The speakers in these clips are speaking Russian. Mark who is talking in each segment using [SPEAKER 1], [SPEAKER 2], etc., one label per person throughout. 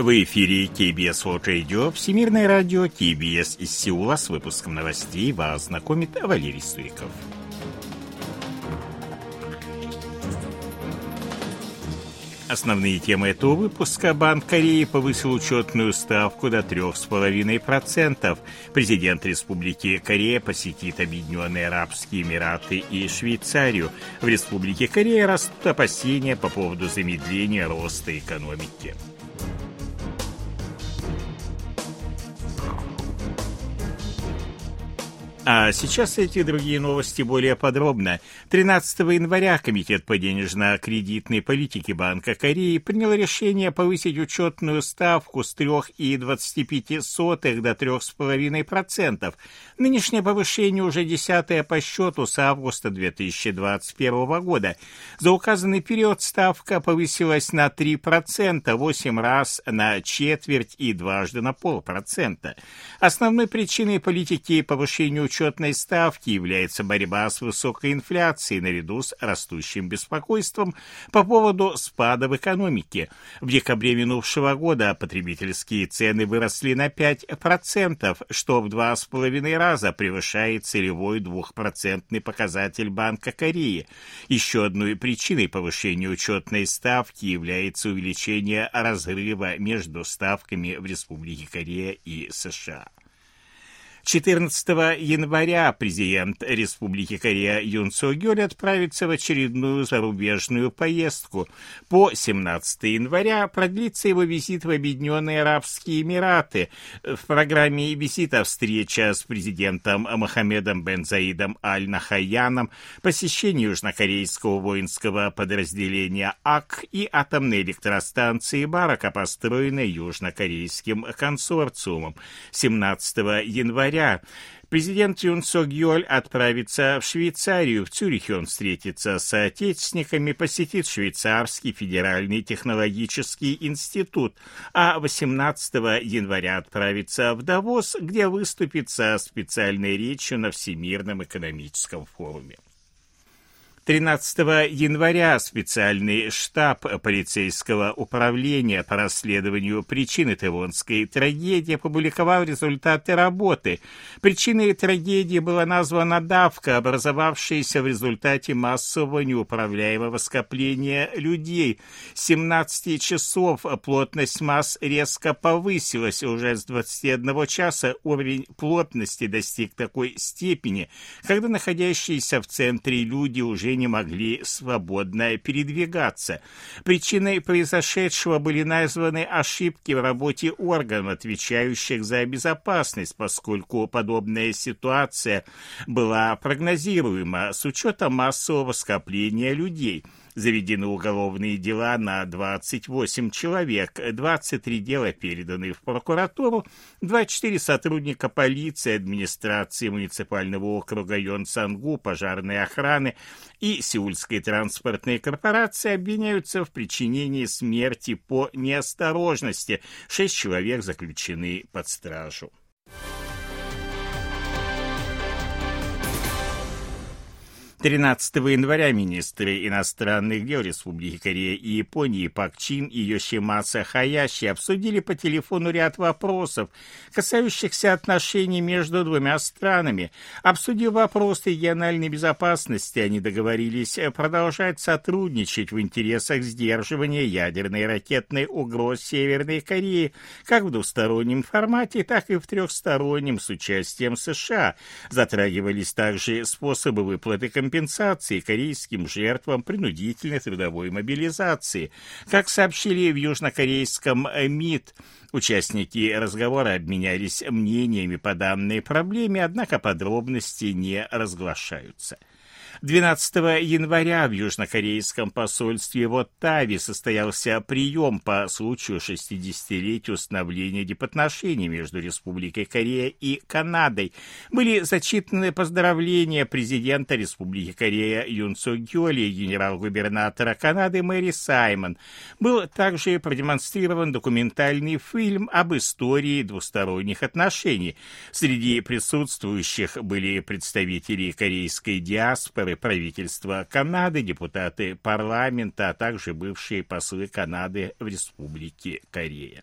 [SPEAKER 1] В эфире KBS World Radio, Всемирное радио KBS из Сеула с выпуском новостей вас знакомит Валерий Суриков. Основные темы этого выпуска. Банк Кореи повысил учетную ставку до 3,5%. Президент Республики Корея посетит Объединенные Арабские Эмираты и Швейцарию. В Республике Корея растут опасения по поводу замедления роста экономики. А сейчас эти другие новости более подробно. 13 января Комитет по денежно-кредитной политике Банка Кореи принял решение повысить учетную ставку с 3,25 до 3,5%. Нынешнее повышение уже десятое по счету с августа 2021 года. За указанный период ставка повысилась на 3%, 8 раз на четверть и дважды на полпроцента. Основной причиной политики повышения учетной ставки является борьба с высокой инфляцией наряду с растущим беспокойством по поводу спада в экономике. В декабре минувшего года потребительские цены выросли на 5%, что в два с половиной раза превышает целевой двухпроцентный показатель Банка Кореи. Еще одной причиной повышения учетной ставки является увеличение разрыва между ставками в Республике Корея и США. 14 января президент Республики Корея Юн Со Гёль отправится в очередную зарубежную поездку. По 17 января продлится его визит в Объединенные Арабские Эмираты. В программе визита встреча с президентом Мохаммедом бен Заидом Аль-Нахаяном, посещение южнокорейского воинского подразделения АК и атомной электростанции Барака, построенной южнокорейским консорциумом. 17 января января президент Юн Сок Йоль отправится в Швейцарию. В Цюрихе он встретится с соотечественниками, посетит Швейцарский федеральный технологический институт, а 18 января отправится в Давос, где выступит со специальной речью на Всемирном экономическом форуме. 13 января специальный штаб полицейского управления по расследованию причины Тевонской трагедии опубликовал результаты работы. Причиной трагедии была названа давка, образовавшаяся в результате массового неуправляемого скопления людей. С 17 часов плотность масс резко повысилась. Уже с 21 часа уровень плотности достиг такой степени, когда находящиеся в центре люди уже не могли свободно передвигаться. Причиной произошедшего были названы ошибки в работе органов, отвечающих за безопасность, поскольку подобная ситуация была прогнозируема с учетом массового скопления людей – Заведены уголовные дела на 28 человек, 23 дела переданы в прокуратуру, 24 сотрудника полиции, администрации муниципального округа Йон-Сангу, пожарной охраны и Сеульской транспортной корпорации обвиняются в причинении смерти по неосторожности. Шесть человек заключены под стражу. 13 января министры иностранных дел Республики Корея и Японии Пак Чин и Йошимаса Хаяши обсудили по телефону ряд вопросов, касающихся отношений между двумя странами. Обсудив вопросы региональной безопасности, они договорились продолжать сотрудничать в интересах сдерживания ядерной и ракетной угроз Северной Кореи как в двустороннем формате, так и в трехстороннем с участием США. Затрагивались также способы выплаты компенсации компенсации корейским жертвам принудительной трудовой мобилизации. Как сообщили в южнокорейском МИД, Участники разговора обменялись мнениями по данной проблеме, однако подробности не разглашаются. 12 января в южнокорейском посольстве в Оттаве состоялся прием по случаю 60-летия установления дипотношений между Республикой Корея и Канадой. Были зачитаны поздравления президента Республики Корея Юн Су Гёли и генерал-губернатора Канады Мэри Саймон. Был также продемонстрирован документальный фильм об истории двусторонних отношений. Среди присутствующих были представители корейской диаспоры, члены правительства Канады, депутаты парламента, а также бывшие послы Канады в Республике Корея.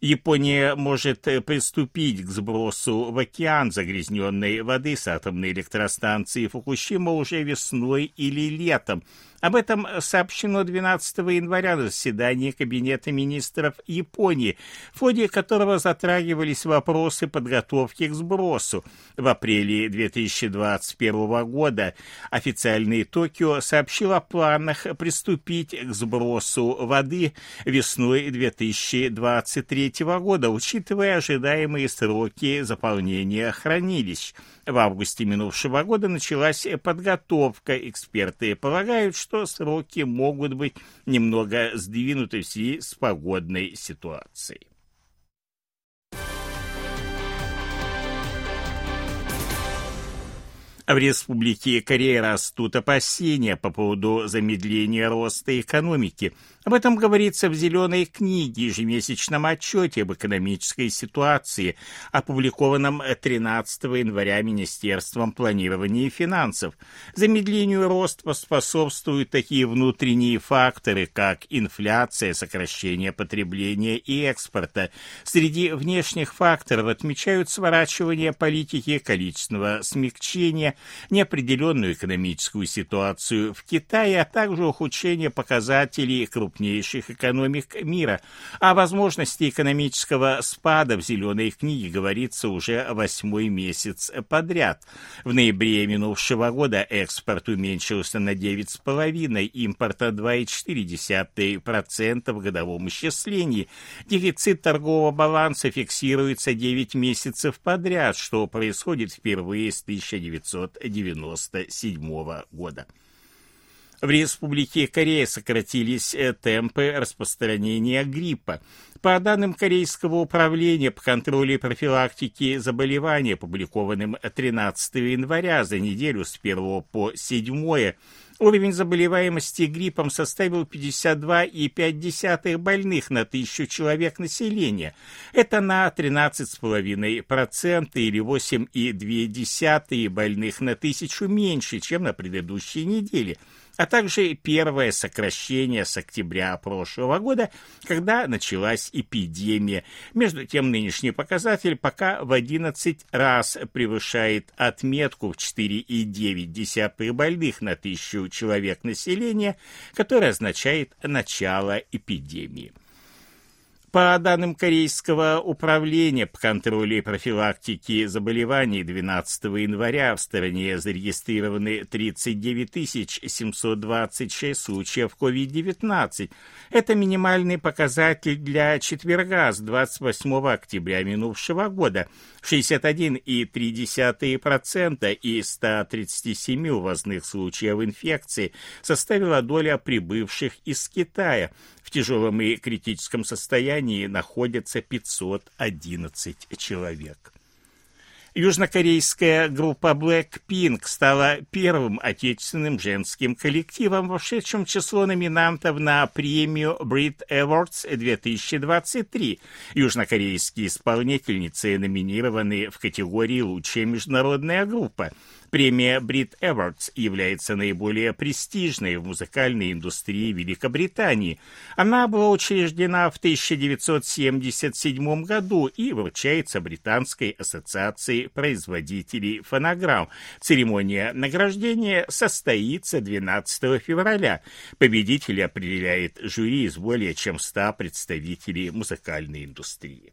[SPEAKER 1] Япония может приступить к сбросу в океан загрязненной воды с атомной электростанции Фукусима уже весной или летом. Об этом сообщено 12 января на заседании Кабинета министров Японии, в ходе которого затрагивались вопросы подготовки к сбросу. В апреле 2021 года официальный Токио сообщил о планах приступить к сбросу воды весной 2023 года, учитывая ожидаемые сроки заполнения хранилищ. В августе минувшего года началась подготовка. Эксперты полагают, что сроки могут быть немного сдвинуты в связи с погодной ситуацией. В Республике Корея растут опасения по поводу замедления роста экономики. Об этом говорится в «Зеленой книге» ежемесячном отчете об экономической ситуации, опубликованном 13 января Министерством планирования и финансов. Замедлению роста способствуют такие внутренние факторы, как инфляция, сокращение потребления и экспорта. Среди внешних факторов отмечают сворачивание политики количественного смягчения, неопределенную экономическую ситуацию в Китае, а также ухудшение показателей крупнейших экономик мира. О возможности экономического спада в «Зеленой книге» говорится уже восьмой месяц подряд. В ноябре минувшего года экспорт уменьшился на 9,5%, импорта 2,4% в годовом исчислении. Дефицит торгового баланса фиксируется 9 месяцев подряд, что происходит впервые с 1900 1997 года. В Республике Корея сократились э, темпы распространения гриппа. По данным Корейского управления по контролю и профилактике заболеваний, опубликованным 13 января за неделю с 1 по 7 Уровень заболеваемости гриппом составил 52,5 больных на тысячу человек населения. Это на 13,5% или 8,2 больных на тысячу меньше, чем на предыдущей неделе – а также первое сокращение с октября прошлого года, когда началась эпидемия. Между тем, нынешний показатель пока в 11 раз превышает отметку в 4,9 больных на тысячу человек населения, которая означает начало эпидемии. По данным Корейского управления по контролю и профилактике заболеваний 12 января в стране зарегистрированы 39 726 случаев COVID-19. Это минимальный показатель для четверга с 28 октября минувшего года. 61,3% из 137 увозных случаев инфекции составила доля прибывших из Китая. В тяжелом и критическом состоянии находятся 511 человек. Южнокорейская группа Blackpink стала первым отечественным женским коллективом, вошедшим в число номинантов на премию Brit Awards 2023. Южнокорейские исполнительницы номинированы в категории «Лучшая международная группа». Премия Brit Awards является наиболее престижной в музыкальной индустрии Великобритании. Она была учреждена в 1977 году и вручается Британской ассоциацией производителей фонограмм. Церемония награждения состоится 12 февраля. Победителя определяет жюри из более чем 100 представителей музыкальной индустрии.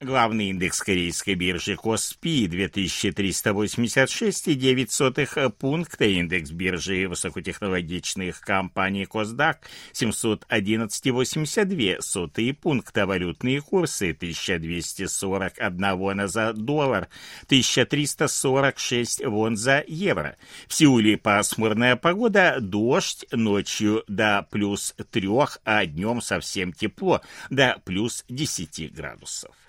[SPEAKER 1] Главный индекс корейской биржи Коспи 2386,9 пункта, индекс биржи высокотехнологичных компаний Косдак 711,82 пункта, валютные курсы 1241 на за доллар, 1346 вон за евро. В Сеуле пасмурная погода, дождь, ночью до плюс 3, а днем совсем тепло, до плюс 10 градусов.